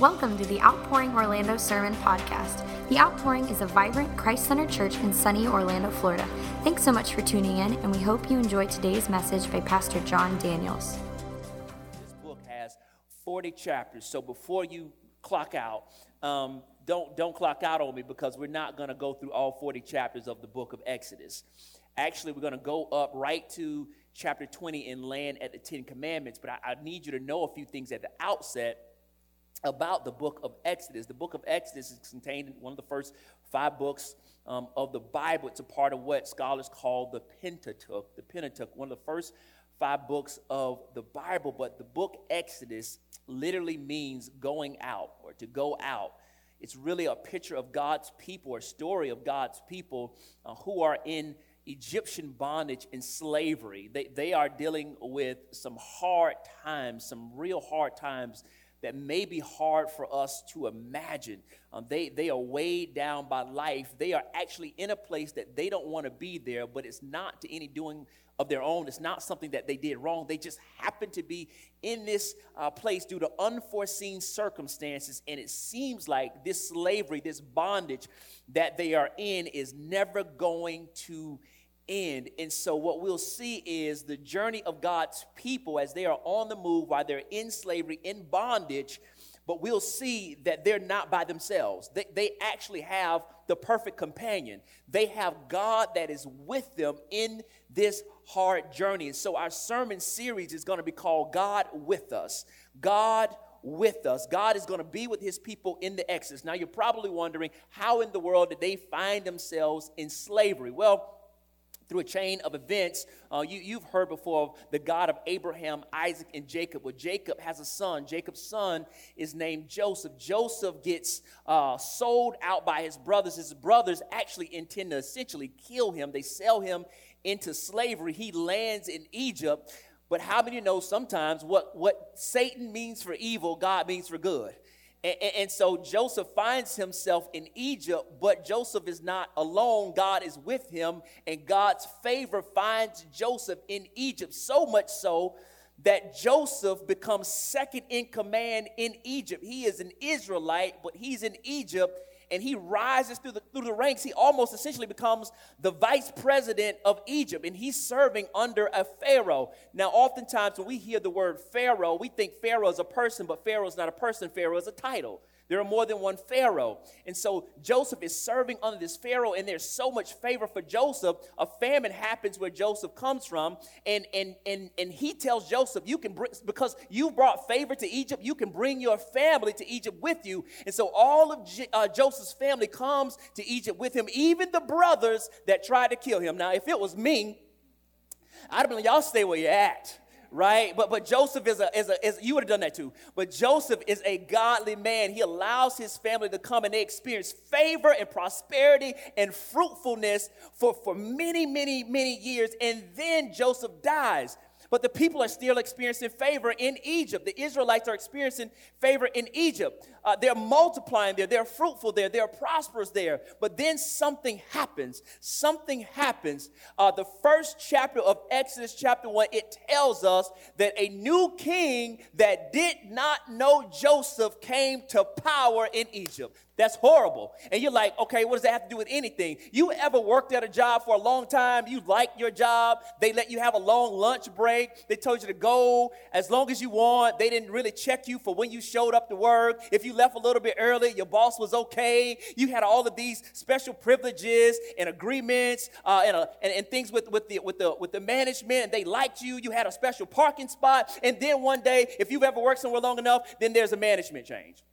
Welcome to the Outpouring Orlando Sermon Podcast. The Outpouring is a vibrant, Christ centered church in sunny Orlando, Florida. Thanks so much for tuning in, and we hope you enjoy today's message by Pastor John Daniels. This book has 40 chapters, so before you clock out, um, don't, don't clock out on me because we're not going to go through all 40 chapters of the book of Exodus. Actually, we're going to go up right to chapter 20 and land at the Ten Commandments, but I, I need you to know a few things at the outset about the book of Exodus. The book of Exodus is contained in one of the first five books um, of the Bible. It's a part of what scholars call the Pentateuch. The Pentateuch, one of the first five books of the Bible, but the book Exodus literally means going out or to go out. It's really a picture of God's people, a story of God's people uh, who are in Egyptian bondage and slavery. They, they are dealing with some hard times, some real hard times that may be hard for us to imagine. Um, they, they are weighed down by life. They are actually in a place that they don't want to be there, but it's not to any doing of their own. It's not something that they did wrong. They just happen to be in this uh, place due to unforeseen circumstances. And it seems like this slavery, this bondage that they are in, is never going to end. And so, what we'll see is the journey of God's people as they are on the move while they're in slavery, in bondage. But we'll see that they're not by themselves. They, they actually have the perfect companion. They have God that is with them in this hard journey. And so, our sermon series is going to be called God with Us. God with us. God is going to be with his people in the Exodus. Now, you're probably wondering how in the world did they find themselves in slavery? Well, through a chain of events. Uh, you, you've heard before of the God of Abraham, Isaac, and Jacob. Well, Jacob has a son. Jacob's son is named Joseph. Joseph gets uh, sold out by his brothers. His brothers actually intend to essentially kill him, they sell him into slavery. He lands in Egypt. But how many know sometimes what, what Satan means for evil, God means for good? And, and, so Joseph finds himself in Egypt, but Joseph is not alone. God is with him, and God's favor finds Joseph in Egypt, so much so that Joseph becomes second in command in Egypt. He is an Israelite, but he's in Egypt and he rises through the, through the ranks. He almost essentially becomes the vice president of Egypt, and he's serving under a Pharaoh. Now, oftentimes when we hear the word Pharaoh, we think Pharaoh is a person, but Pharaoh is not a person, Pharaoh is a title. There are more than one Pharaoh. And so Joseph is serving under this Pharaoh, and there's so much favor for Joseph. A famine happens where Joseph comes from, and, and, and, and he tells Joseph, You can bring, because you brought favor to Egypt, you can bring your family to Egypt with you. And so all of uh, Joseph's family comes to Egypt with him, even the brothers that tried to kill him. Now, if it was me, I'd have been, like, Y'all stay where you're at right? But but Joseph is a is a is, you would have done that too. But Joseph is a godly man. He allows his family to come and they experience favor and prosperity and fruitfulness for for many many many years. And then Joseph dies. But the people are still experiencing favor in Egypt. The Israelites are experiencing favor in Egypt. Uh, they're multiplying there, they're fruitful there, they're prosperous there. But then something happens. Something happens. Uh, the first chapter of Exodus, chapter 1, it tells us that a new king that did not know Joseph came to power in Egypt. That's horrible. And you're like, okay, what does that have to do with anything? You ever worked at a job for a long time? You like your job. They let you have a long lunch break. They told you to go as long as you want. They didn't really check you for when you showed up to work. If you left a little bit early, your boss was okay. You had all of these special privileges and agreements uh, and, uh, and, and, things with, with, the, with, the, with the management, they liked you. You had a special parking spot. And then one day, if you've ever worked somewhere long enough, then there's a management change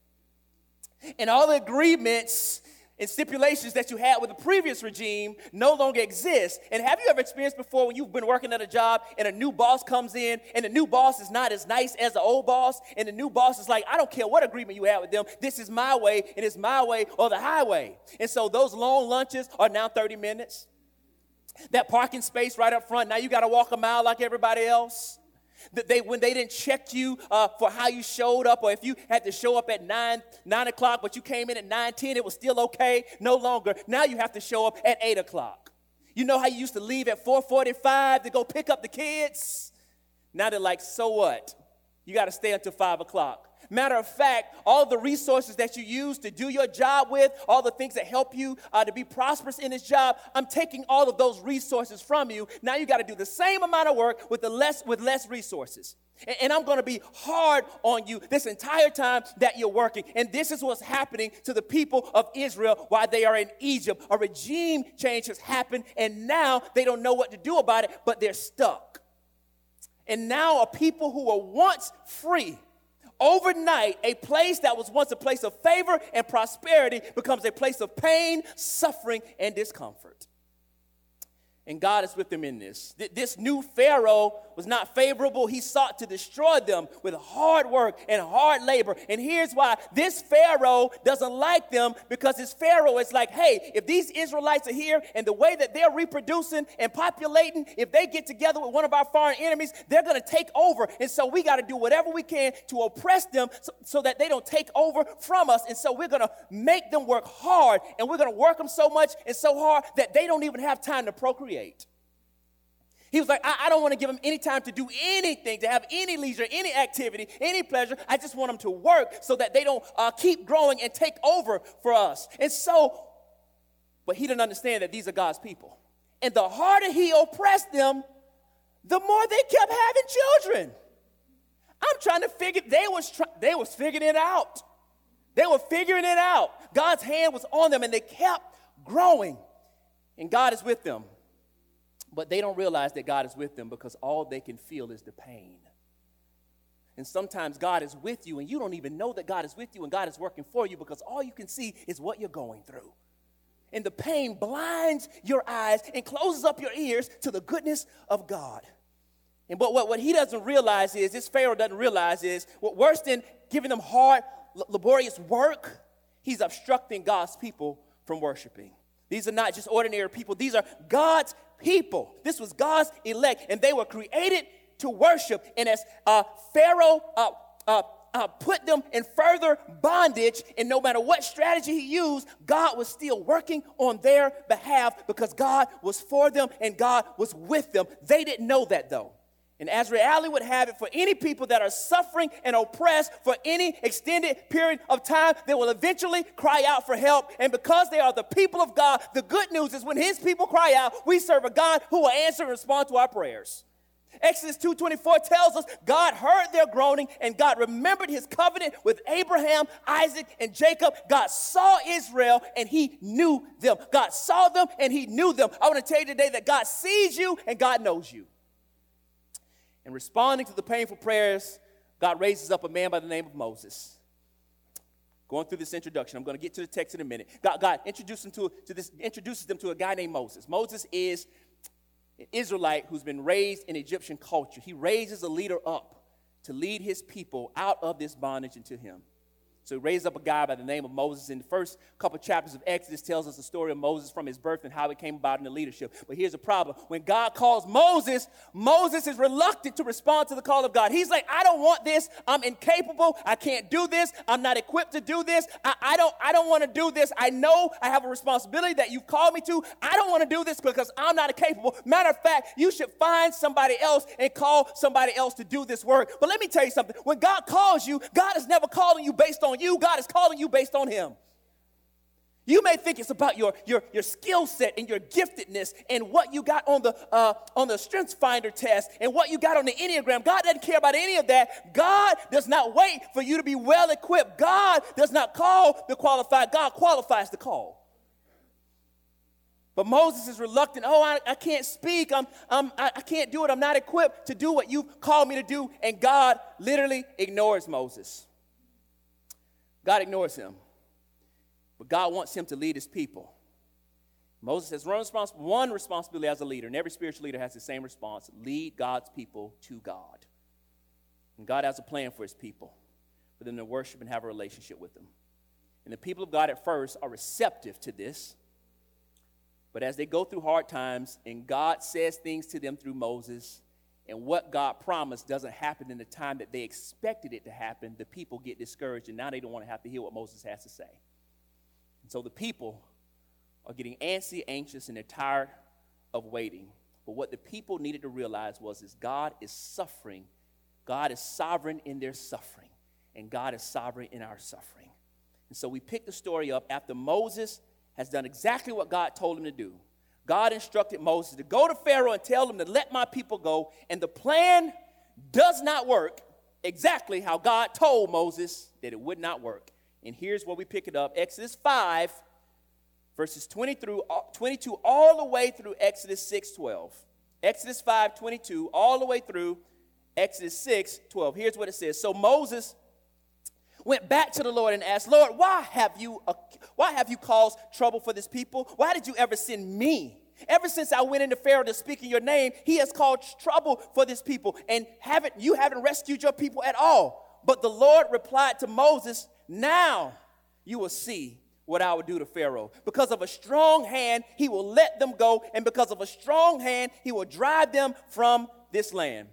and all the agreements and stipulations that you had with the previous regime no longer exist. And have you ever experienced before when you've been working at a job and a new boss comes in and the new boss is not as nice as the old boss and the new boss is like, I don't care what agreement you have with them, this is my way and it's my way or the highway. And so those long lunches are now 30 minutes. That parking space right up front, now you got to walk a mile like everybody else. That they, when they didn't check you uh, for how you showed up, or if you had to show up at 9, 9 o'clock, but you came in at nine ten, it was still okay, no longer. Now you have to show up at 8 o'clock. You know how you used to leave at 4.45 to go pick up the kids? Now they're like, so what? You got to stay until 5 o'clock. Matter of fact, all the resources that you use to do your job with, all the things that help you uh, to be prosperous in this job, I'm taking all of those resources from you. Now you got to do the same amount of work with the less with less resources. And, and I'm going to be hard on you this entire time that you're working. And this is what's happening to the people of Israel while they are in Egypt. A regime change has happened, and now they don't know what to do about it, but they're stuck. And now a people who were once free overnight, a place that was once a place of favor and prosperity becomes a place of pain, suffering, and discomfort. And God is with them in this. This new Pharaoh was not favorable. He sought to destroy them with hard work and hard labor. And here's why this Pharaoh doesn't like them because this Pharaoh is like, hey, if these Israelites are here and the way that they're reproducing and populating, if they get together with one of our foreign enemies, they're going to take over. And so we got to do whatever we can to oppress them so, so that they don't take over from us. And so we're going to make them work hard and we're going to work them so much and so hard that they don't even have time to procreate create. He was like, I, I don't want to give them any time to do anything, to have any leisure, any activity, any pleasure. I just want them to work so that they don't uh, keep growing and take over for us. And so, but he didn't understand that these are God's people. And the harder he oppressed them, the more they kept having children. I'm trying to figure, they was, try, they was figuring it out. They were figuring it out. God's hand was on them and they kept growing. And God is with them. But they don't realize that God is with them because all they can feel is the pain. And sometimes God is with you and you don't even know that God is with you and God is working for you because all you can see is what you're going through. And the pain blinds your eyes and closes up your ears to the goodness of God. And but what, what he doesn't realize is, this Pharaoh doesn't realize is, what worse than giving them hard, laborious work, he's obstructing God's people from worshiping. These are not just ordinary people, these are God's people. This was God's elect, and they were created to worship. And as uh, Pharaoh uh, uh, uh, put them in further bondage, and no matter what strategy he used, God was still working on their behalf because God was for them and God was with them. They didn't know that though. And as reality would have it, for any people that are suffering and oppressed for any extended period of time, they will eventually cry out for help. And because they are the people of God, the good news is when His people cry out, we serve a God who will answer and respond to our prayers. Exodus 2:24 tells us God heard their groaning and God remembered his covenant with Abraham, Isaac, and Jacob. God saw Israel and he knew them. God saw them and he knew them. I want to tell you today that God sees you and God knows you. And responding to the painful prayers, God raises up a man by the name of Moses. Going through this introduction, I'm going to get to the text in a minute. God, God them to, to this, introduces them to a guy named Moses. Moses is an Israelite who's been raised in Egyptian culture. He raises a leader up to lead his people out of this bondage into him. So he raised up a guy by the name of Moses. In the first couple chapters of Exodus tells us the story of Moses from his birth and how he came about in the leadership. But here's the problem. When God calls Moses, Moses is reluctant to respond to the call of God. He's like, I don't want this. I'm incapable. I can't do this. I'm not equipped to do this. I, I don't, I don't want to do this. I know I have a responsibility that you've called me to. I don't want to do this because I'm not capable. Matter of fact, you should find somebody else and call somebody else to do this work. But let me tell you something. When God calls you, God is never calling you based on on you, God is calling you based on Him. You may think it's about your, your, your skill set and your giftedness and what you got on the, uh, on the Strengths Finder test and what you got on the Enneagram. God doesn't care about any of that. God does not wait for you to be well equipped. God does not call the qualified, God qualifies the call. But Moses is reluctant. Oh, I, I can't speak. I'm, I'm, I, I can't do it. I'm not equipped to do what you've called me to do. And God literally ignores Moses. God ignores him. But God wants him to lead his people. Moses has one, respons- one responsibility as a leader, and every spiritual leader has the same response lead God's people to God. And God has a plan for his people, for them to worship and have a relationship with him. And the people of God at first are receptive to this. But as they go through hard times and God says things to them through Moses, and what God promised doesn't happen in the time that they expected it to happen, the people get discouraged and now they don't want to have to hear what Moses has to say. And so the people are getting antsy, anxious, and they're tired of waiting. But what the people needed to realize was is God is suffering. God is sovereign in their suffering. and God is sovereign in our suffering. And so we pick the story up after Moses has done exactly what God told him to do. God instructed Moses to go to Pharaoh and tell him to let my people go, and the plan does not work exactly how God told Moses that it would not work. And here's where we pick it up Exodus 5, verses 20 through, uh, 22, all the way through Exodus 6 12. Exodus 5 22, all the way through Exodus 6 12. Here's what it says. So Moses went back to the Lord and asked, Lord, why have you, why have you caused trouble for this people? Why did you ever send me? Ever since I went into Pharaoh to speak in your name, he has caused trouble for this people, and haven't you haven't rescued your people at all. But the Lord replied to Moses, Now you will see what I will do to Pharaoh. Because of a strong hand, he will let them go, and because of a strong hand, he will drive them from this land.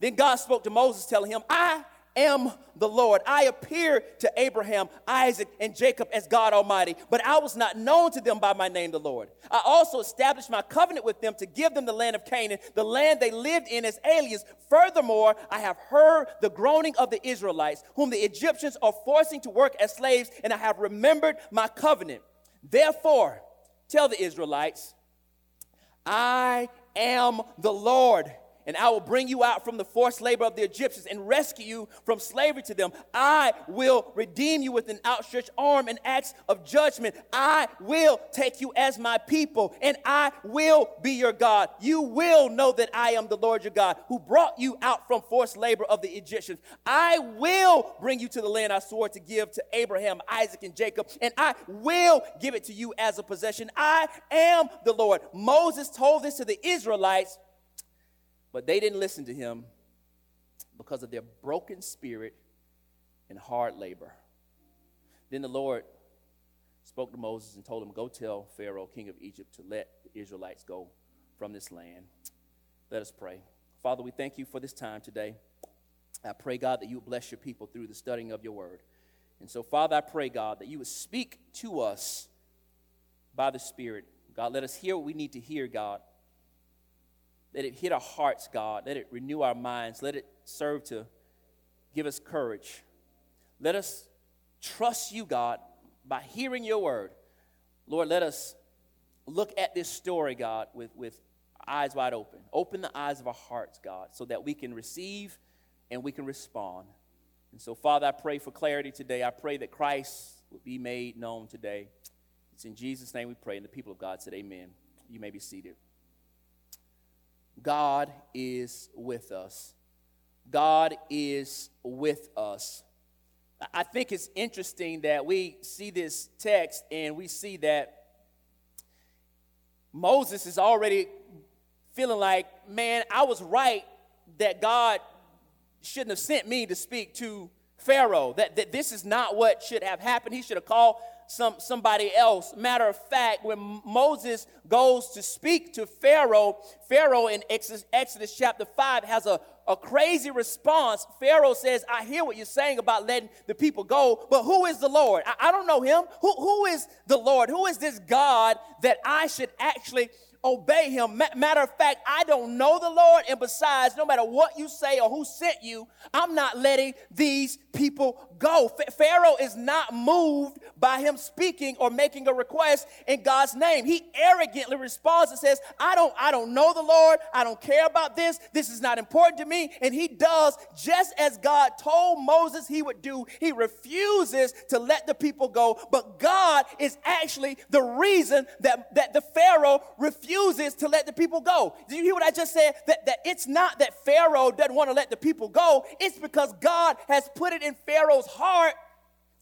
Then God spoke to Moses, telling him, I am the Lord. I appeared to Abraham, Isaac, and Jacob as God Almighty, but I was not known to them by my name, the Lord. I also established my covenant with them to give them the land of Canaan, the land they lived in as aliens. Furthermore, I have heard the groaning of the Israelites, whom the Egyptians are forcing to work as slaves, and I have remembered my covenant. Therefore, tell the Israelites, I am the Lord and I will bring you out from the forced labor of the Egyptians and rescue you from slavery to them. I will redeem you with an outstretched arm and acts of judgment. I will take you as my people, and I will be your God. You will know that I am the Lord your God who brought you out from forced labor of the Egyptians. I will bring you to the land I swore to give to Abraham, Isaac, and Jacob, and I will give it to you as a possession. I am the Lord. Moses told this to the Israelites but they didn't listen to him because of their broken spirit and hard labor. Then the Lord spoke to Moses and told him, Go tell Pharaoh, king of Egypt, to let the Israelites go from this land. Let us pray. Father, we thank you for this time today. I pray, God, that you bless your people through the studying of your word. And so, Father, I pray, God, that you would speak to us by the Spirit. God, let us hear what we need to hear, God. Let it hit our hearts, God. Let it renew our minds. Let it serve to give us courage. Let us trust you, God, by hearing your word. Lord, let us look at this story, God, with, with eyes wide open. Open the eyes of our hearts, God, so that we can receive and we can respond. And so, Father, I pray for clarity today. I pray that Christ will be made known today. It's in Jesus' name we pray. And the people of God said, Amen. You may be seated. God is with us. God is with us. I think it's interesting that we see this text and we see that Moses is already feeling like, man, I was right that God shouldn't have sent me to speak to Pharaoh, that, that this is not what should have happened. He should have called some, somebody else. Matter of fact, when Moses goes to speak to Pharaoh, Pharaoh in Exodus, Exodus chapter 5 has a, a crazy response. Pharaoh says, I hear what you're saying about letting the people go, but who is the Lord? I, I don't know him. Who, who is the Lord? Who is this God that I should actually obey him. Matter of fact, I don't know the Lord, and besides, no matter what you say or who sent you, I'm not letting these people go. Pharaoh is not moved by him speaking or making a request in God's name. He arrogantly responds and says, I don't, I don't know the Lord. I don't care about this. This is not important to me. And he does just as God told Moses he would do. He refuses to let the people go, but God is actually the reason that, that the Pharaoh refuses refuses to let the people go. Did you hear what I just said? That, that it's not that Pharaoh doesn't want to let the people go, it's because God has put it in Pharaoh's heart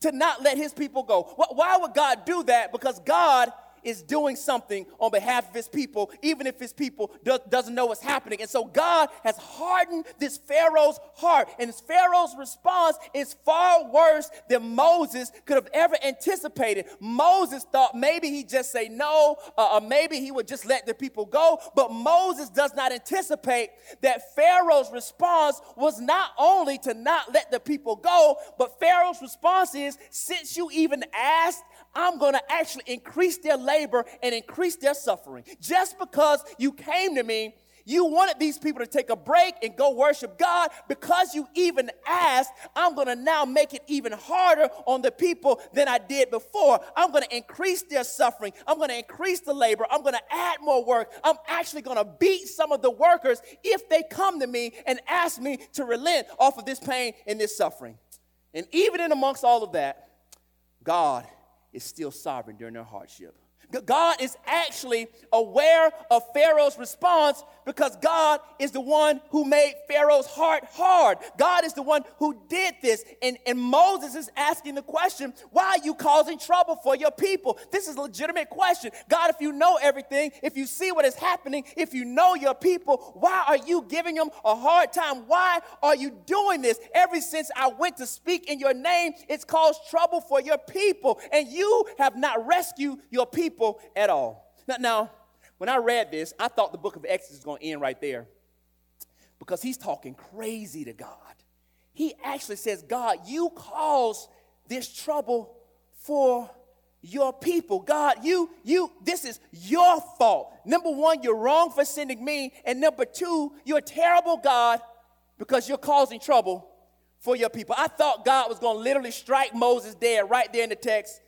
to not let his people go. Why would God do that? Because God is doing something on behalf of his people, even if his people do, doesn't know what's happening. And so God has hardened this Pharaoh's heart. And this Pharaoh's response is far worse than Moses could have ever anticipated. Moses thought maybe he'd just say no, uh, or maybe he would just let the people go. But Moses does not anticipate that Pharaoh's response was not only to not let the people go, but Pharaoh's response is since you even asked, I'm going to actually increase their labor and increase their suffering. Just because you came to me, You wanted these people to take a break and go worship God. Because you even asked, I'm going to now make it even harder on the people than I did before. I'm going to increase their suffering. I'm going to increase the labor. I'm going to add more work. I'm actually going to beat some of the workers if they come to me and ask me to relent off of this pain and this suffering. And even in amongst all of that, God is still sovereign during their hardship. God is actually aware of Pharaoh's response because God is the one who made Pharaoh's heart hard. God is the one who did this. And, and Moses is asking the question, why are you causing trouble for your people? This is a legitimate question. God, if you know everything, if you see what is happening, if you know your people, why are you giving them a hard time? Why are you doing this? Ever since I went to speak in your name, it's caused trouble for your people. And you have not rescued your people at all. Now, now when I read this, I thought the book of Exodus was going to end right there because he's talking crazy to God. He actually says, God, you caused this trouble for your people. God, you, you, this is your fault. Number one, you're wrong for sending me. And number two, you're a terrible God because you're causing trouble for your people. I thought God was going to literally strike Moses dead right there in the text,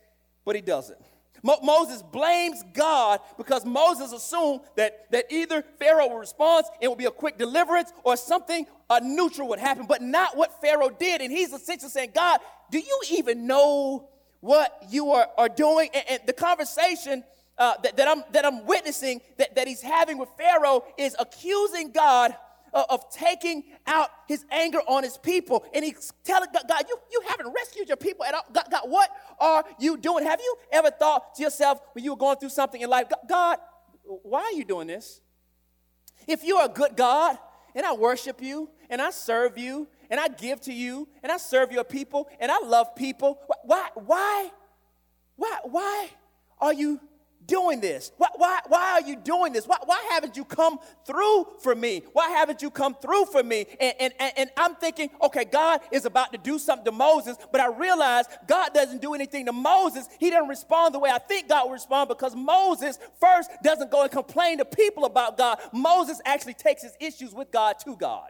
but he doesn't. Mo- Moses blames God because Moses assumed that, that either Pharaoh would respond, it would be a quick deliverance, or something uh, neutral would happen, but not what Pharaoh did. And he's essentially saying, God, do you even know what you are, are doing? And, and the conversation uh, that, that, I'm, that I'm witnessing that, that he's having with Pharaoh is accusing God of taking out his anger on his people. And he's telling God, God you, you haven't rescued your people at all. God, God, what are you doing? Have you ever thought to yourself when you were going through something in life, God, why are you doing this? If you're a good God and I worship you and I serve you and I give to you and I serve your people and I love people, why, why, why, why are you doing this? Why, why, why are you doing this? Why, why haven't you come through for me? Why haven't you come through for me? And, and, and, I'm thinking, okay, God is about to do something to Moses, but I realize God doesn't do anything to Moses. He doesn't respond the way I think God would respond because Moses first doesn't go and complain to people about God. Moses actually takes his issues with God to God.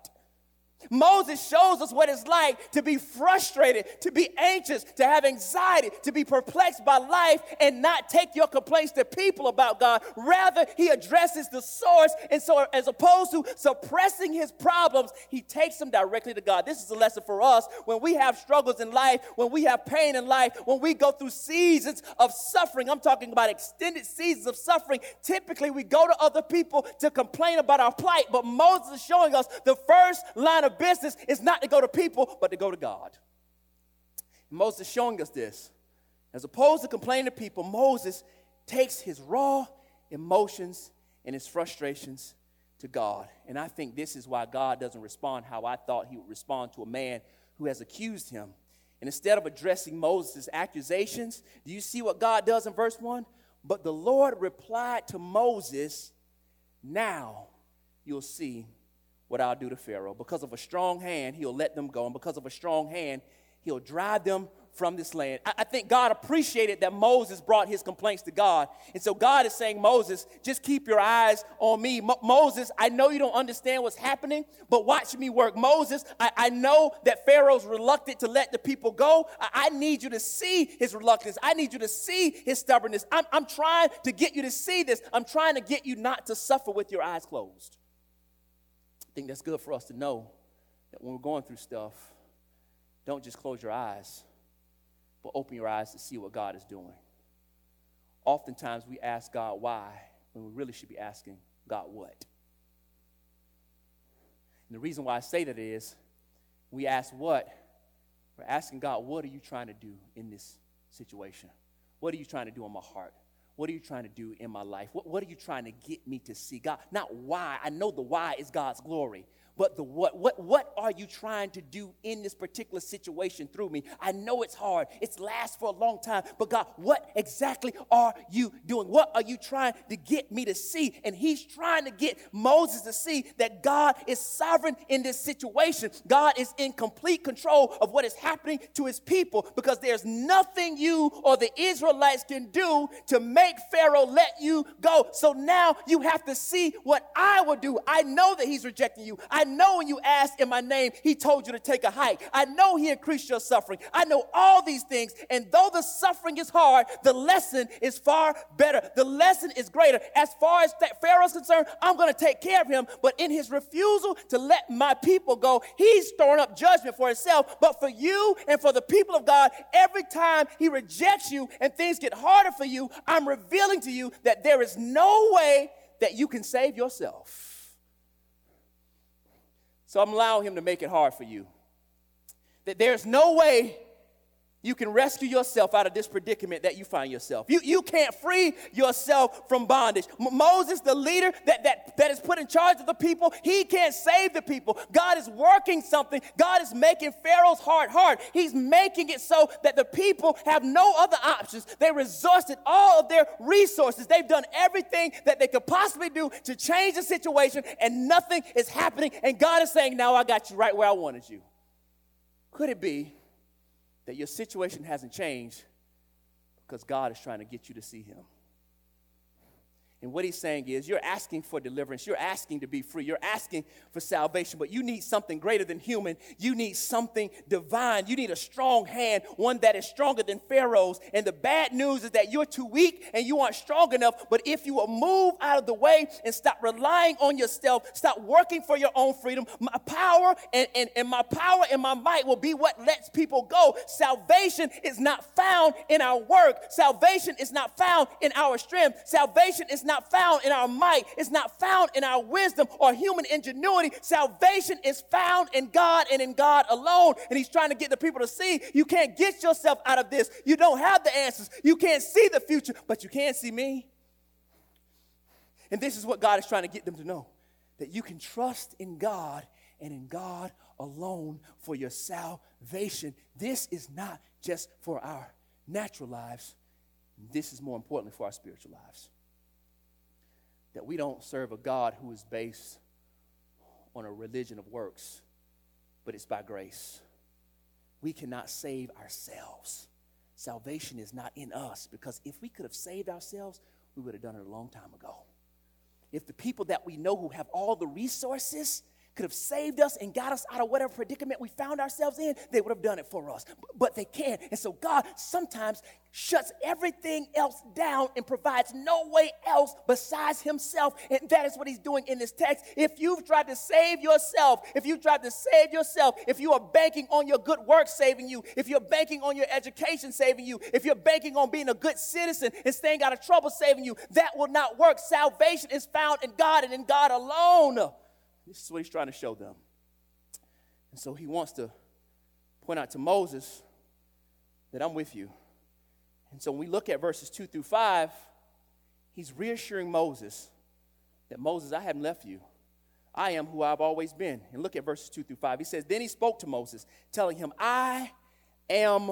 Moses shows us what it's like to be frustrated, to be anxious, to have anxiety, to be perplexed by life and not take your complaints to people about God. Rather, he addresses the source. And so, as opposed to suppressing his problems, he takes them directly to God. This is a lesson for us when we have struggles in life, when we have pain in life, when we go through seasons of suffering. I'm talking about extended seasons of suffering. Typically, we go to other people to complain about our plight, but Moses is showing us the first line of of business is not to go to people, but to go to God. Moses is showing us this. As opposed to complaining to people, Moses takes his raw emotions and his frustrations to God. And I think this is why God doesn't respond how I thought he would respond to a man who has accused him. And instead of addressing Moses' accusations, do you see what God does in verse 1? But the Lord replied to Moses, Now you'll see what I'll do to Pharaoh. Because of a strong hand, he'll let them go. And because of a strong hand, he'll drive them from this land. I, I, think God appreciated that Moses brought his complaints to God. And so God is saying, Moses, just keep your eyes on me. Mo- Moses, I know you don't understand what's happening, but watch me work. Moses, I, I know that Pharaoh's reluctant to let the people go. I, I, need you to see his reluctance. I need you to see his stubbornness. I'm, I'm trying to get you to see this. I'm trying to get you not to suffer with your eyes closed. I think that's good for us to know that when we're going through stuff, don't just close your eyes, but open your eyes to see what God is doing. Oftentimes we ask God why when we really should be asking God what. And the reason why I say that is we ask what, we're asking God, what are you trying to do in this situation? What are you trying to do in my heart? What are you trying to do in my life? What, what are you trying to get me to see? God, not why. I know the why is God's glory. But the what. What, what are you trying to do in this particular situation through me? I know it's hard, it's lasts for a long time, but God, what exactly are you doing? What are you trying to get me to see? And he's trying to get Moses to see that God is sovereign in this situation. God is in complete control of what is happening to his people because there's nothing you or the Israelites can do to make Pharaoh let you go. So now you have to see what I will do. I know that he's rejecting you. I know when you asked in my name, he told you to take a hike. I know he increased your suffering. I know all these things. And though the suffering is hard, the lesson is far better. The lesson is greater. As far as Pharaoh's concerned, I'm going to take care of him. But in his refusal to let my people go, he's storing up judgment for himself. But for you and for the people of God, every time he rejects you and things get harder for you, I'm revealing to you that there is no way that you can save yourself. So I'm allowing him to make it hard for you. That there's no way you can rescue yourself out of this predicament that you find yourself. You, you can't free yourself from bondage. M- Moses, the leader that, that, that is put in charge of the people, he can't save the people. God is working something. God is making Pharaoh's heart hard. He's making it so that the people have no other options. They exhausted all of their resources. They've done everything that they could possibly do to change the situation, and nothing is happening. And God is saying, Now I got you right where I wanted you. Could it be? That your situation hasn't changed because God is trying to get you to see Him. And what he's saying is, you're asking for deliverance. You're asking to be free. You're asking for salvation, but you need something greater than human. You need something divine. You need a strong hand, one that is stronger than Pharaoh's. And the bad news is that you're too weak and you aren't strong enough. But if you will move out of the way and stop relying on yourself, stop working for your own freedom, my power and, and, and my power and my might will be what lets people go. Salvation is not found in our work, salvation is not found in our strength, salvation is not not found in our might, it's not found in our wisdom or human ingenuity. Salvation is found in God and in God alone. And He's trying to get the people to see you can't get yourself out of this. You don't have the answers. You can't see the future, but you can see me. And this is what God is trying to get them to know that you can trust in God and in God alone for your salvation. This is not just for our natural lives, this is more importantly for our spiritual lives that we don't serve a God who is based on a religion of works, but it's by grace. We cannot save ourselves. Salvation is not in us because if we could have saved ourselves, we would have done it a long time ago. If the people that we know who have all the resources could have saved us and got us out of whatever predicament we found ourselves in, they would have done it for us. But they can't. And so God sometimes shuts everything else down and provides no way else besides Himself. And that is what He's doing in this text. If you've tried to save yourself, if you've tried to save yourself, if you are banking on your good work saving you, if you're banking on your education saving you, if you're banking on being a good citizen and staying out of trouble saving you, that will not work. Salvation is found in God and in God alone. This is what he's trying to show them. And so he wants to point out to Moses that I'm with you. And so when we look at verses 2 through 5, he's reassuring Moses that Moses, I haven't left you. I am who I've always been. And look at verses 2 through 5. He says, Then he spoke to Moses, telling him, I am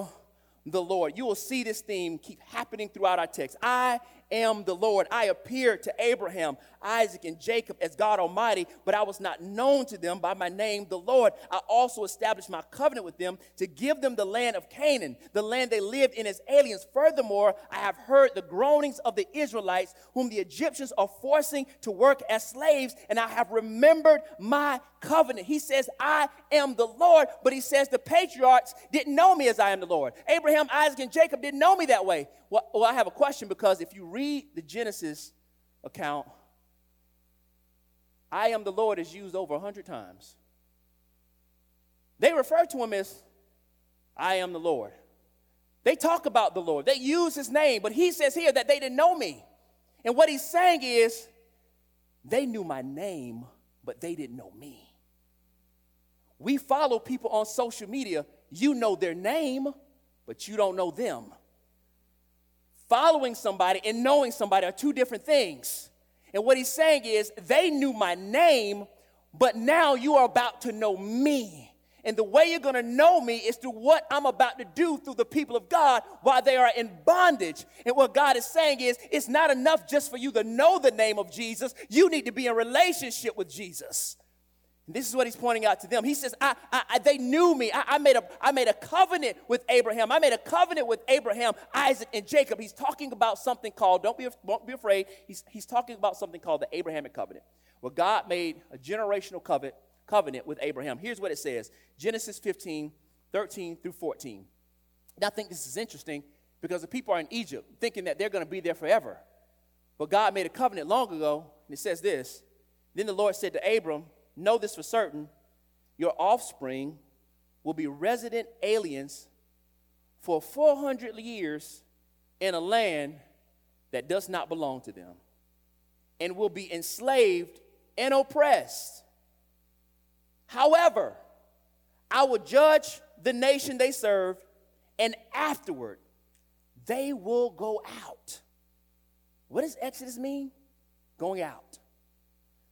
the Lord. You will see this theme keep happening throughout our text. I am the Lord. I appeared to Abraham, Isaac, and Jacob as God Almighty, but I was not known to them by my name, the Lord. I also established my covenant with them to give them the land of Canaan, the land they lived in as aliens. Furthermore, I have heard the groanings of the Israelites, whom the Egyptians are forcing to work as slaves, and I have remembered my covenant. He says, I am the Lord, but he says the patriarchs didn't know me as I am the Lord. Abraham, Isaac, and Jacob didn't know me that way. Well, well I have a question because if you read the Genesis account, I am the Lord is used over a hundred times. They refer to him as I am the Lord. They talk about the Lord. They use his name, but he says here that they didn't know me. And what he's saying is, they knew my name, but they didn't know me. We follow people on social media. You know their name, but you don't know them. Following somebody and knowing somebody are two different things. And what he's saying is, they knew my name, but now you are about to know me. And the way you're going to know me is through what I'm about to do through the people of God while they are in bondage. And what God is saying is, it's not enough just for you to know the name of Jesus. You need to be in relationship with Jesus. This is what he's pointing out to them. He says, I, I, they knew me. I, I, made a, I made a covenant with Abraham. I made a covenant with Abraham, Isaac, and Jacob. He's talking about something called, don't be, don't be afraid, he's, he's talking about something called the Abrahamic covenant, where God made a generational covenant covenant with Abraham. Here's what it says Genesis 15, 13 through 14. Now, I think this is interesting because the people are in Egypt thinking that they're going to be there forever. But God made a covenant long ago, and it says this Then the Lord said to Abram, Know this for certain, your offspring will be resident aliens for 400 years in a land that does not belong to them, and will be enslaved and oppressed However, I will judge the nation they serve, and afterward, they will go out. What does Exodus mean? Going out.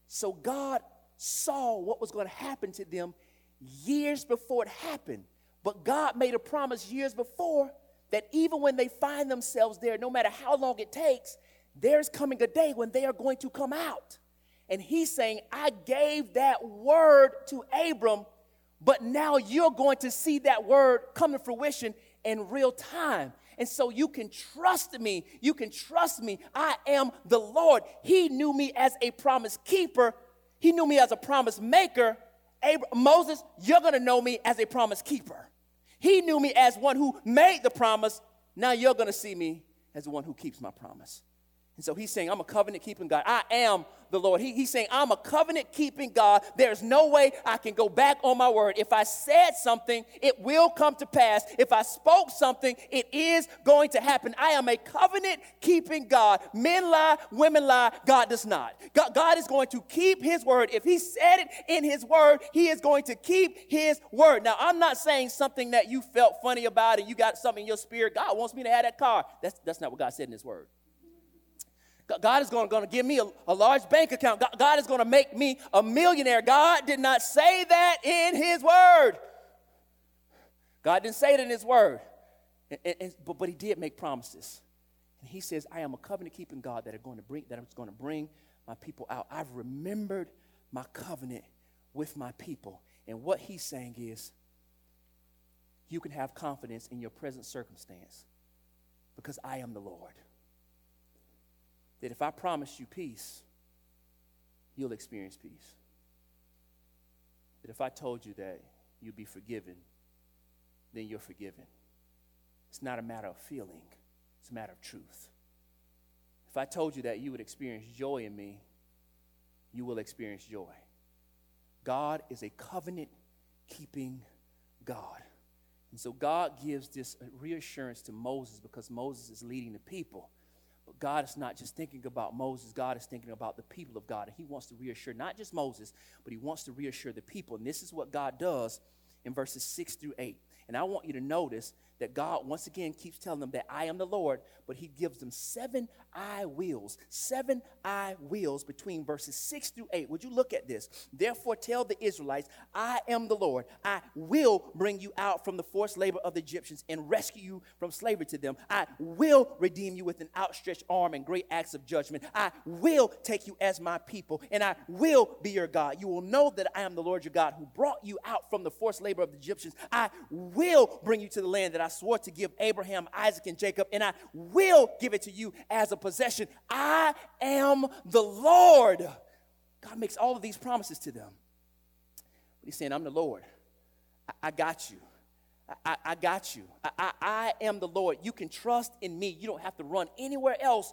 So God saw what was going to happen to them years before it happened. But God made a promise years before that even when they find themselves there, no matter how long it takes, there's coming a day when they are going to come out. And he's saying, I gave that word to Abram, but now you're going to see that word come to fruition in real time. And so you can trust me. You can trust me. I am the Lord. He knew me as a promise keeper, He knew me as a promise maker. Moses, you're going to know me as a promise keeper. He knew me as one who made the promise. Now you're going to see me as the one who keeps my promise. And so he's saying, I'm a covenant keeping God. I am the Lord. He, he's saying, I'm a covenant keeping God. There's no way I can go back on my word. If I said something, it will come to pass. If I spoke something, it is going to happen. I am a covenant keeping God. Men lie, women lie, God does not. God, God is going to keep his word. If he said it in his word, he is going to keep his word. Now, I'm not saying something that you felt funny about and you got something in your spirit. God wants me to have that car. That's, that's not what God said in his word. God is going, to give me a, a large bank account. God, God is going to make me a millionaire. God did not say that in His Word. God didn't say it in His Word. And, and, but, but He did make promises. And He says, I am a covenant keeping God that are going to bring that is going to bring my people out. I've remembered my covenant with my people. And what He's saying is, you can have confidence in your present circumstance because I am the Lord that if I promise you peace, you'll experience peace. That if I told you that you'll be forgiven, then you're forgiven. It's not a matter of feeling, it's a matter of truth. If I told you that you would experience joy in me, you will experience joy. God is a covenant keeping God. And so God gives this reassurance to Moses because Moses is leading the people. But God is not just thinking about Moses, God is thinking about the people of God. And He wants to reassure not just Moses, but He wants to reassure the people. And this is what God does in verses 6 through 8. And I want you to notice that God once again keeps telling them that I am the Lord, but He gives them seven I wills, seven I wills between verses six through eight. Would you look at this? Therefore, tell the Israelites, I am the Lord. I will bring you out from the forced labor of the Egyptians and rescue you from slavery to them. I will redeem you with an outstretched arm and great acts of judgment. I will take you as my people, and I will be your God. You will know that I am the Lord your God who brought you out from the forced labor of the Egyptians. I will bring you to the land that I I swore to give Abraham, Isaac, and Jacob, and I will give it to you as a possession. I am the Lord. God makes all of these promises to them. But he's saying, I'm the Lord. I, I got you. I, I, got you. I, I am the Lord. You can trust in me. You don't have to run anywhere else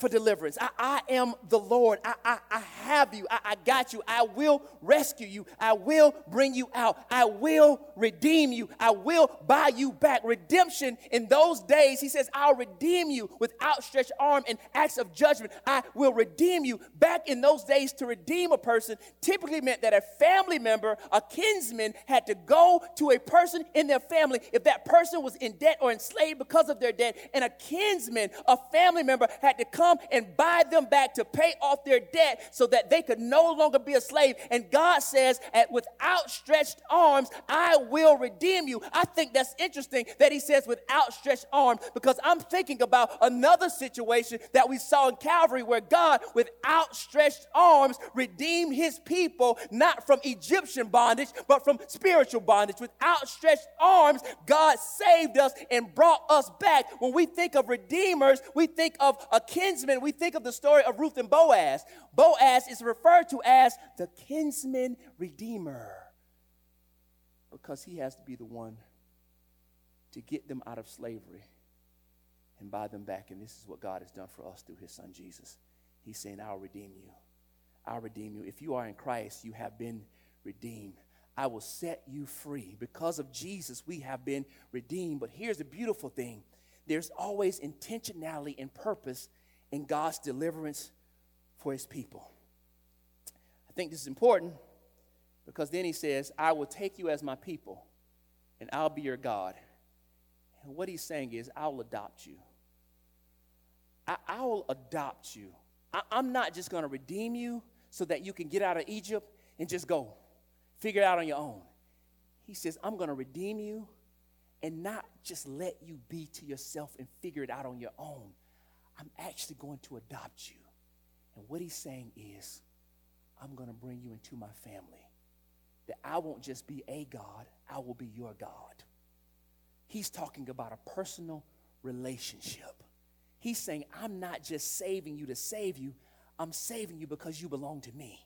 for deliverance. I, I am the Lord. I, I, I have you. I, I got you. I will rescue you. I will bring you out. I will redeem you. I will buy you back. Redemption in those days, he says, I'll redeem you with outstretched arm and acts of judgment. I will redeem you. Back in those days, to redeem a person typically meant that a family member, a kinsman, had to go to a person in their family if that person was in debt or enslaved because of their debt. And a kinsman, a family member, had to come come and buy them back to pay off their debt so that they could no longer be a slave. And God says, with outstretched arms, I will redeem you. I think that's interesting that he says with outstretched arms because I'm thinking about another situation that we saw in Calvary where God, with outstretched arms, redeemed his people not from Egyptian bondage, but from spiritual bondage. With outstretched arms, God saved us and brought us back. When we think of redeemers, we think of a kinsman, we think of the story of Ruth and Boaz. Boaz is referred to as the kinsman redeemer because he has to be the one to get them out of slavery and buy them back. And this is what God has done for us through his son Jesus. He's saying, I'll redeem you. I'll redeem you. If you are in Christ, you have been redeemed. I will set you free. Because of Jesus, we have been redeemed. But here's the beautiful thing there's always intentionality and purpose in God's deliverance for his people. I think this is important because then he says, I will take you as my people and I'll be your God. And what he's saying is, I'll adopt you. I, will adopt you. I, I'm not just going to redeem you so that you can get out of Egypt and just go figure it out on your own. He says, I'm going to redeem you and not just let you be to yourself and figure it out on your own. I'm actually going to adopt you. And what he's saying is, I'm going to bring you into my family. That I won't just be a God, I will be your God. He's talking about a personal relationship. He's saying, I'm not just saving you to save you, I'm saving you because you belong to me.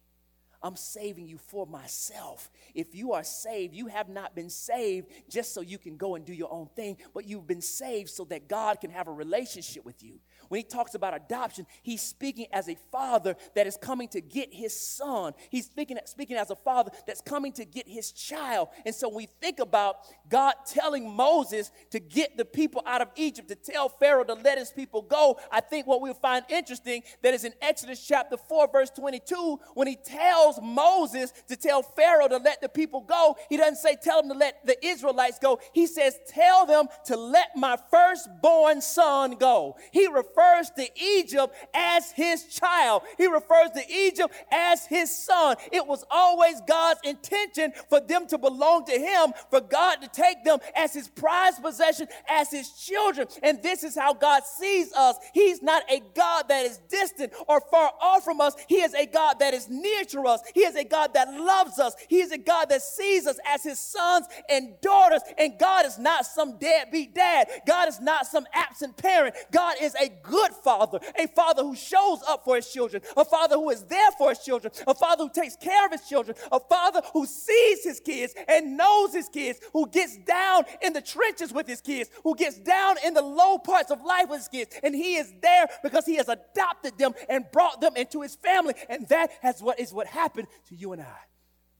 I'm saving you for myself. If you are saved, you have not been saved just so you can go and do your own thing, but you've been saved so that God can have a relationship with you. When he talks about adoption, he's speaking as a father that is coming to get his son. He's speaking, speaking as a father that's coming to get his child. And so we think about God telling Moses to get the people out of Egypt, to tell Pharaoh to let his people go. I think what we'll find interesting that is in Exodus chapter 4, verse 22, when he tells Moses to tell Pharaoh to let the people go, he doesn't say tell them to let the Israelites go. He says, tell them to let my firstborn son go. He refers to Egypt as his child. He refers to Egypt as his son. It was always God's intention for them to belong to him, for God to take them as his prized possession, as his children. And this is how God sees us. He's not a God that is distant or far off from us. He is a God that is near to us. He is a God that loves us. He is a God that sees us as his sons and daughters. And God is not some deadbeat dad. God is not some absent parent. God is a good father, a father who shows up for his children, a father who is there for his children, a father who takes care of his children, a father who sees his kids and knows his kids, who gets down in the trenches with his kids, who gets down in the low parts of life with his kids. And he is there because he has adopted them and brought them into his family. And that has what is what happened to you and I.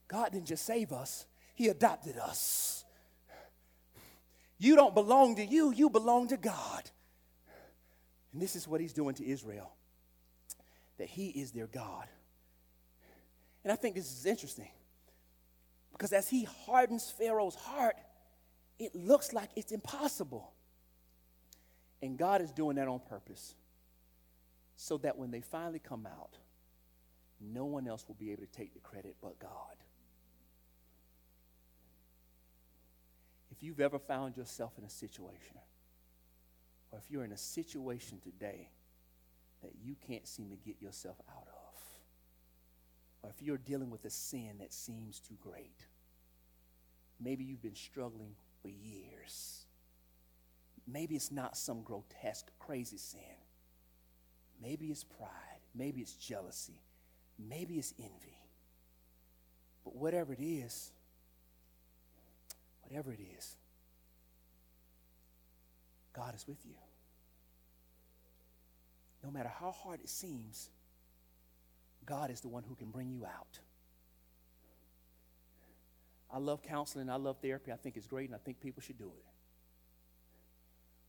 God didn't just save us, he adopted us. You don't belong to you, you belong to God. And this is what he's doing to Israel that he is their God. And I think this is interesting because as he hardens Pharaoh's heart, it looks like it's impossible. And God is doing that on purpose so that when they finally come out, no one else will be able to take the credit but God. If you've ever found yourself in a situation or if you're in a situation today that you can't seem to get yourself out of, or if you're dealing with a sin that seems too great, maybe you've been struggling for years. Maybe it's not some grotesque, crazy sin. Maybe it's pride. Maybe it's jealousy. Maybe it's envy. But whatever it is, whatever it is, God is with you. No matter how hard it seems, God is the one who can bring you out. I love counseling, I love therapy. I think it's great, and I think people should do it.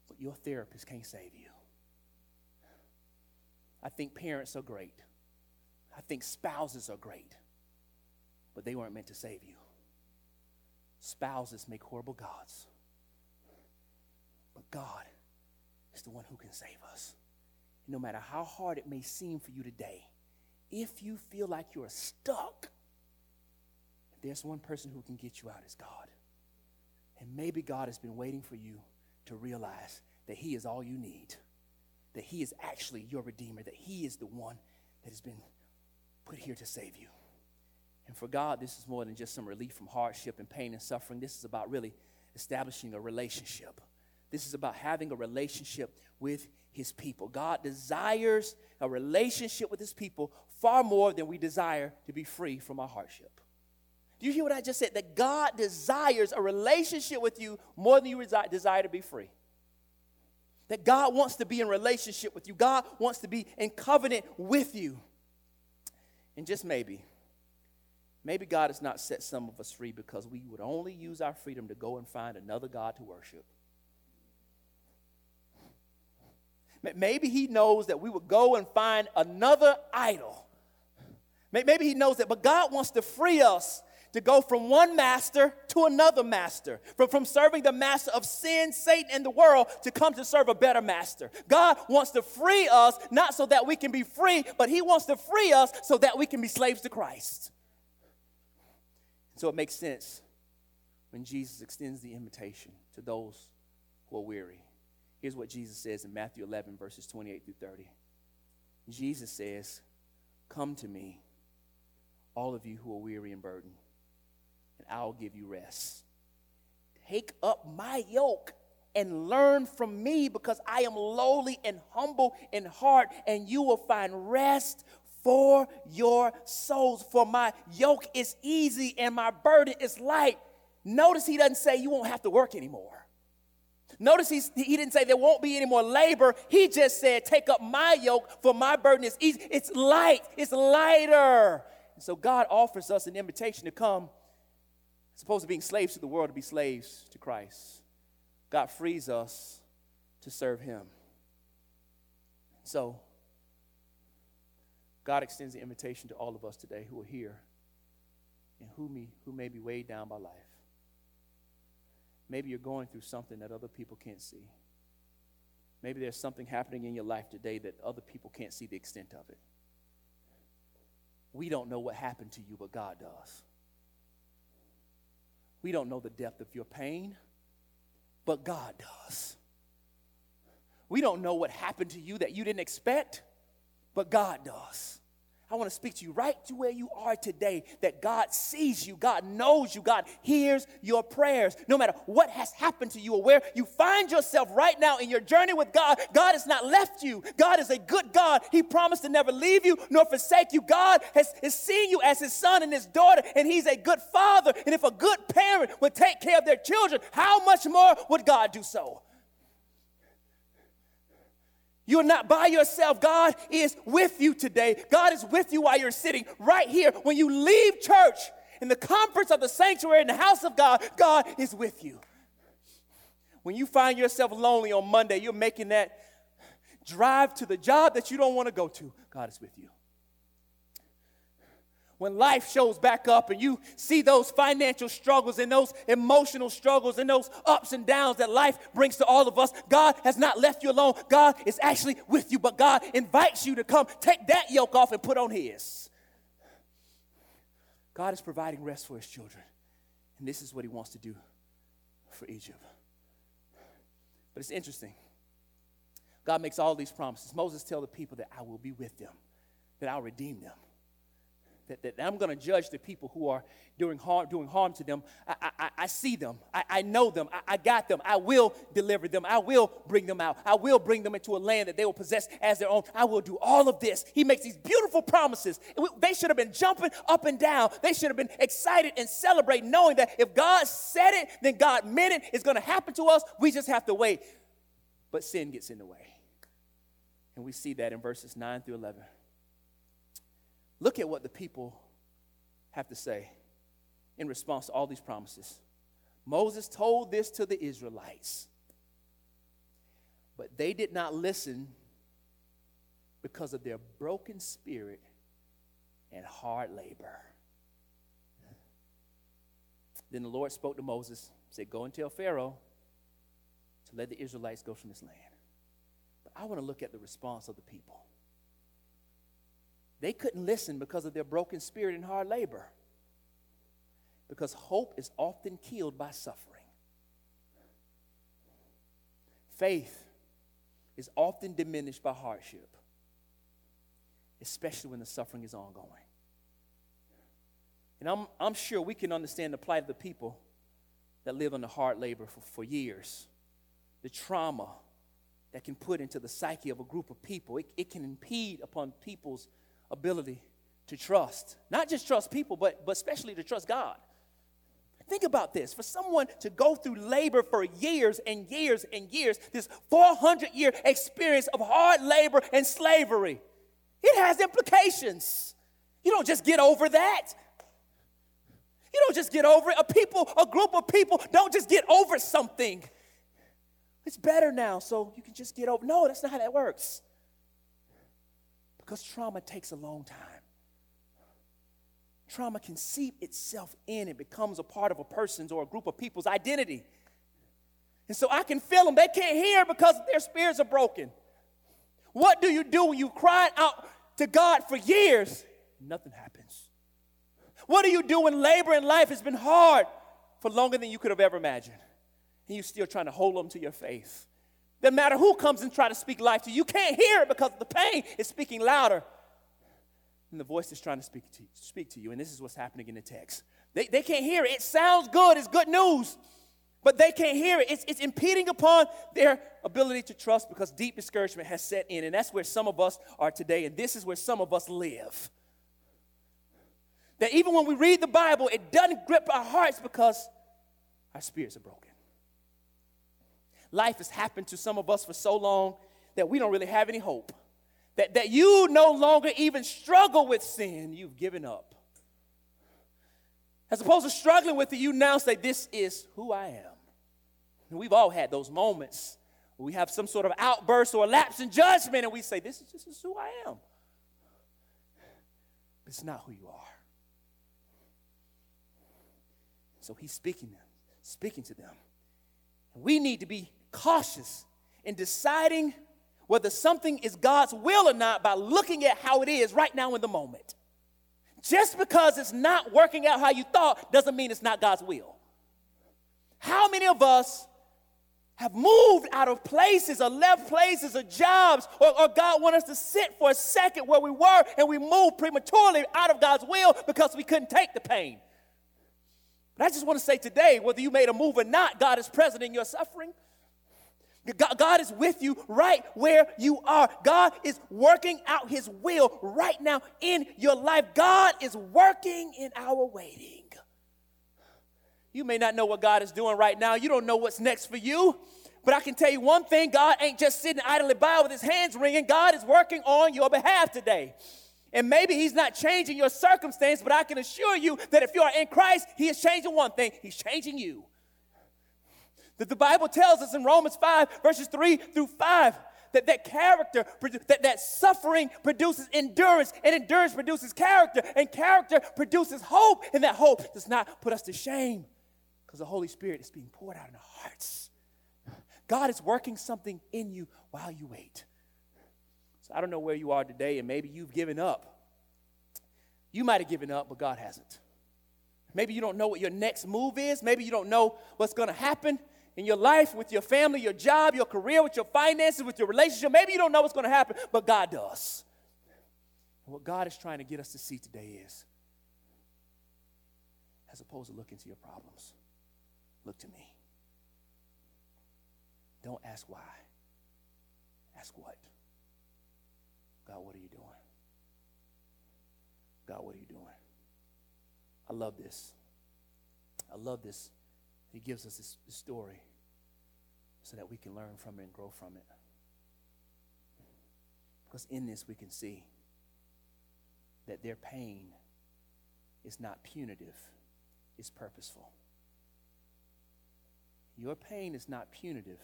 But your therapist can't save you. I think parents are great. I think spouses are great. But they weren't meant to save you. Spouses make horrible gods. But God is the one who can save us. And no matter how hard it may seem for you today, if you feel like you're stuck, there's one person who can get you out, it's God. And maybe God has been waiting for you to realize that He is all you need, that He is actually your Redeemer, that He is the one that has been put here to save you. And for God, this is more than just some relief from hardship and pain and suffering. This is about really establishing a relationship. This is about having a relationship with His people. God desires a relationship with His people far more than we desire to be free from our hardship. Do you hear what I just said? That God desires a relationship with you more than you desire to be free. That God wants to be in relationship with you. God wants to be in covenant with you. And just maybe, maybe God has not set some of us free because we would only use our freedom to go and find another God to worship. Maybe He knows that we would go and find another idol. Maybe He knows that, but God wants to free us to go from one master to another master, from, from serving the master of sin, Satan, and the world to come to serve a better master. God wants to free us, not so that we can be free, but He wants to free us so that we can be slaves to Christ. So it makes sense when Jesus extends the invitation to those who are weary. Here's what Jesus says in Matthew 11, verses 28 through 30. Jesus says, Come to me, all of you who are weary and burdened and I'll give you rest. Take up my yoke and learn from me because I am lowly and humble in heart, and you will find rest for your souls. For my yoke is easy and my burden is light. Notice he doesn't say you won't have to work anymore. Notice he's, he didn't say there won't be any more labor. He just said, Take up my yoke, for my burden is easy. It's light, it's lighter. So God offers us an invitation to come as opposed to being slaves to the world, to be slaves to Christ. God frees us to serve Him. So, God extends the invitation to all of us today who are here and who, me, who may be weighed down by life. Maybe you're going through something that other people can't see. Maybe there's something happening in your life today that other people can't see the extent of it. We don't know what happened to you, but God does. We don't know the depth of your pain, but God does. We don't know what happened to you that you didn't expect, but God does. I want to speak to you right to where you are today that God sees you, God knows you, God hears your prayers. No matter what has happened to you or where you find yourself right now in your journey with God, God has not left you. God is a good God. He promised to never leave you nor forsake you. God has, has seen you as his son and his daughter, and he's a good father. And if a good parent would take care of their children, how much more would God do so? You're not by yourself. God is with you today. God is with you while you're sitting right here. When you leave church in the comforts of the sanctuary in the house of God, God is with you. When you find yourself lonely on Monday, you're making that drive to the job that you don't want to go to, God is with you when life shows back up and you see those financial struggles and those emotional struggles and those ups and downs that life brings to all of us, God has not left you alone. God is actually with you, but God invites you to come take that yoke off and put on His. God is providing rest for His children, and this is what He wants to do for Egypt. But it's interesting. God makes all these promises. Moses tells the people that I will be with them, that I'll redeem them that, that I'm going to judge the people who are doing harm, doing harm to them. I, I, I see them. I, I know them. I, I, got them. I will deliver them. I will bring them out. I will bring them into a land that they will possess as their own. I will do all of this. He makes these beautiful promises. They should have been jumping up and down. They should have been excited and celebrating, knowing that if God said it, then God meant it. It's going to happen to us. We just have to wait. But sin gets in the way. And we see that in verses 9 through 11. Look at what the people have to say in response to all these promises. Moses told this to the Israelites, but they did not listen because of their broken spirit and hard labor. Then the Lord spoke to Moses, said, Go and tell Pharaoh to let the Israelites go from this land. But I want to look at the response of the people. They couldn't listen because of their broken spirit and hard labor. Because hope is often killed by suffering. Faith is often diminished by hardship, especially when the suffering is ongoing. And I'm, I'm sure we can understand the plight of the people that live under hard labor for, for years, the trauma that can put into the psyche of a group of people. It, it can impede upon people's ability to trust. Not just trust people, but, but especially to trust God. Think about this for someone to go through labor for years and years and years, this 400 year experience of hard labor and slavery, it has implications. You don't just get over that. You don't just get over it. A people, a group of people don't just get over something. It's better now, so you can just get over. No, that's not how that works. Because trauma takes a long time. Trauma can seep itself in, it becomes a part of a person's or a group of people's identity. And so I can feel them. They can't hear because their spirits are broken. What do you do when you cry out to God for years? Nothing happens. What do you do when labor in life has been hard for longer than you could have ever imagined? And you're still trying to hold on to your faith. Doesn't matter who comes and try to speak life to you, you can't hear it because the pain is speaking louder and the voice is trying to speak to, speak to you. And this is what's happening in the text. They, they can't hear it. It sounds good, it's good news, but they can't hear it. It's, it's impeding upon their ability to trust because deep discouragement has set in. And that's where some of us are today, and this is where some of us live. That even when we read the Bible, it doesn't grip our hearts because our spirits are broken. Life has happened to some of us for so long that we don't really have any hope that, that you no longer even struggle with sin, you've given up. As opposed to struggling with it, you now say, This is who I am. And we've all had those moments where we have some sort of outburst or lapse in judgment, and we say, This is, this is who I am. But it's not who you are. So he's speaking, them, speaking to them. And we need to be cautious in deciding whether something is God's will or not by looking at how it is right now in the moment. Just because it's not working out how you thought doesn't mean it's not God's will. How many of us have moved out of places or left places or jobs, or, or, God want us to sit for a second where we were and we moved prematurely out of God's will because we couldn't take the pain? But I just want to say today, whether you made a move or not, God is present in your suffering. God is with you right where you are. God is working out His will right now in your life. God is working in our waiting. You may not know what God is doing right now. You don't know what's next for you. But I can tell you one thing God ain't just sitting idly by with his hands wringing. God is working on your behalf today. And maybe he's not changing your circumstance, but I can assure you that if you are in Christ, he is changing one thing he's changing you. That the Bible tells us in Romans 5, verses 3 through 5, that that character, that, that suffering produces endurance, and endurance produces character, and character produces hope, and that hope does not put us to shame because the Holy Spirit is being poured out in our hearts. God is working something in you while you wait. So I don't know where you are today, and maybe you've given up. You might have given up, but God hasn't. Maybe you don't know what your next move is. Maybe you don't know what's going to happen in your life, with your family, your job, your career, with your finances, with your relationship. Maybe you don't know what's going to happen, but God does. And what God is trying to get us to see today is as opposed to look into your problems, look to me. Don't ask why, ask what. God, what are you doing? God, what are you doing? I love this. I love this he gives us this, story so that we can learn from it and grow from it. Because in this, we can see that their pain is not punitive, it's purposeful. Your pain is not punitive,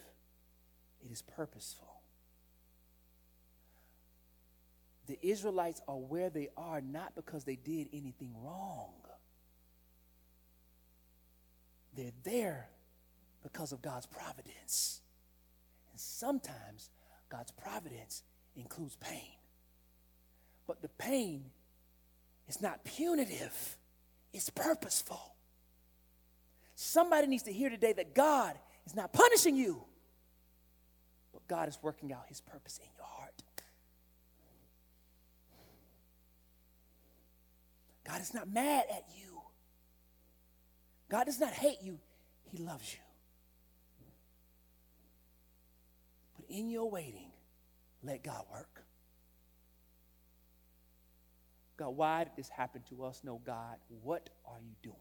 it is purposeful. The Israelites are where they are not because they did anything wrong. They're there because of God's providence. And sometimes God's providence includes pain. But the pain is not punitive, it's purposeful. Somebody needs to hear today that God is not punishing you, but God is working out his purpose in your heart. God is not mad at you. God does not hate you, He loves you. But in your waiting, let God work. God, why did this happen to us? No, God, what are you doing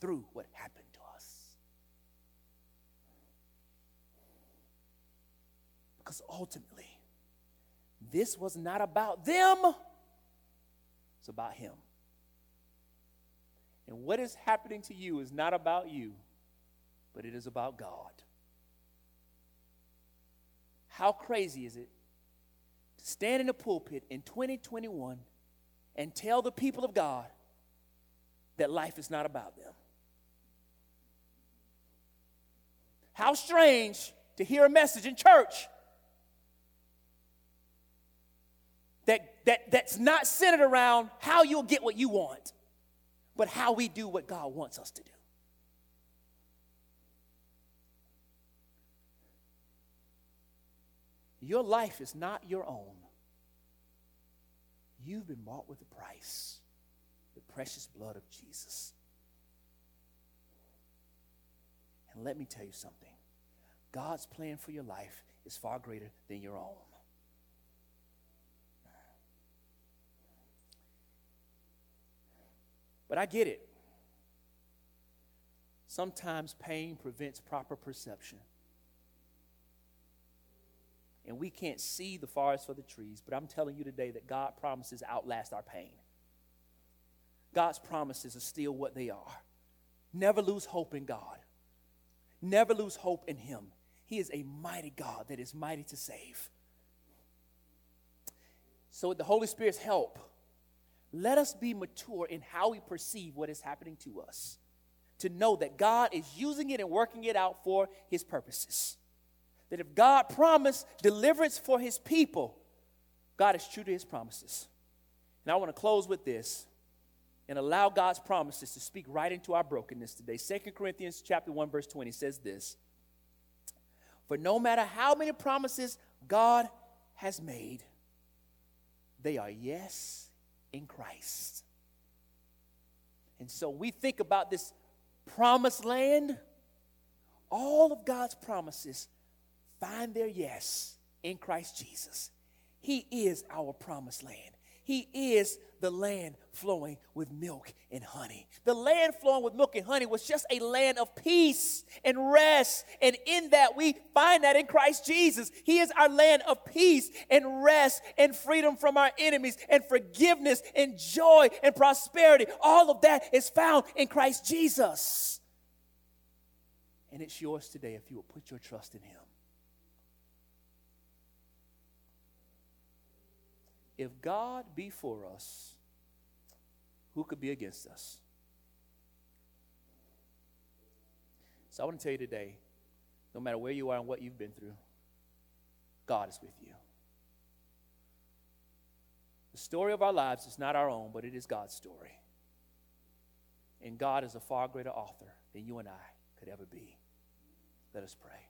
through what happened to us? Because ultimately, this was not about them, it's about Him. And what is happening to you is not about you, but it is about God. How crazy is it to stand in a pulpit in 2021 and tell the people of God that life is not about them? How strange to hear a message in church that, that, that's not centered around how you'll get what you want but how we do what God wants us to do. Your life is not your own. You've been bought with a price the precious blood of Jesus. And let me tell you something God's plan for your life is far greater than your own. But I get it. Sometimes pain prevents proper perception. And we can't see the forest for the trees, but I'm telling you today that God promises outlast our pain. God's promises are still what they are. Never lose hope in God. Never lose hope in Him. He is a mighty God that is mighty to save. So, with the Holy Spirit's help, let us be mature in how we perceive what is happening to us. To know that God is using it and working it out for his purposes. That if God promised deliverance for his people, God is true to his promises. And I want to close with this and allow God's promises to speak right into our brokenness today. Second Corinthians chapter 1 verse 20 says this. For no matter how many promises God has made, they are yes in Christ. And so we think about this promised land, all of God's promises find their yes in Christ Jesus. He is our promised land. He is the land flowing with milk and honey. The land flowing with milk and honey was just a land of peace and rest. And in that, we find that in Christ Jesus. He is our land of peace and rest and freedom from our enemies and forgiveness and joy and prosperity. All of that is found in Christ Jesus. And it's yours today if you will put your trust in Him. If God be for us, who could be against us? So I want to tell you today no matter where you are and what you've been through, God is with you. The story of our lives is not our own, but it is God's story. And God is a far greater author than you and I could ever be. Let us pray.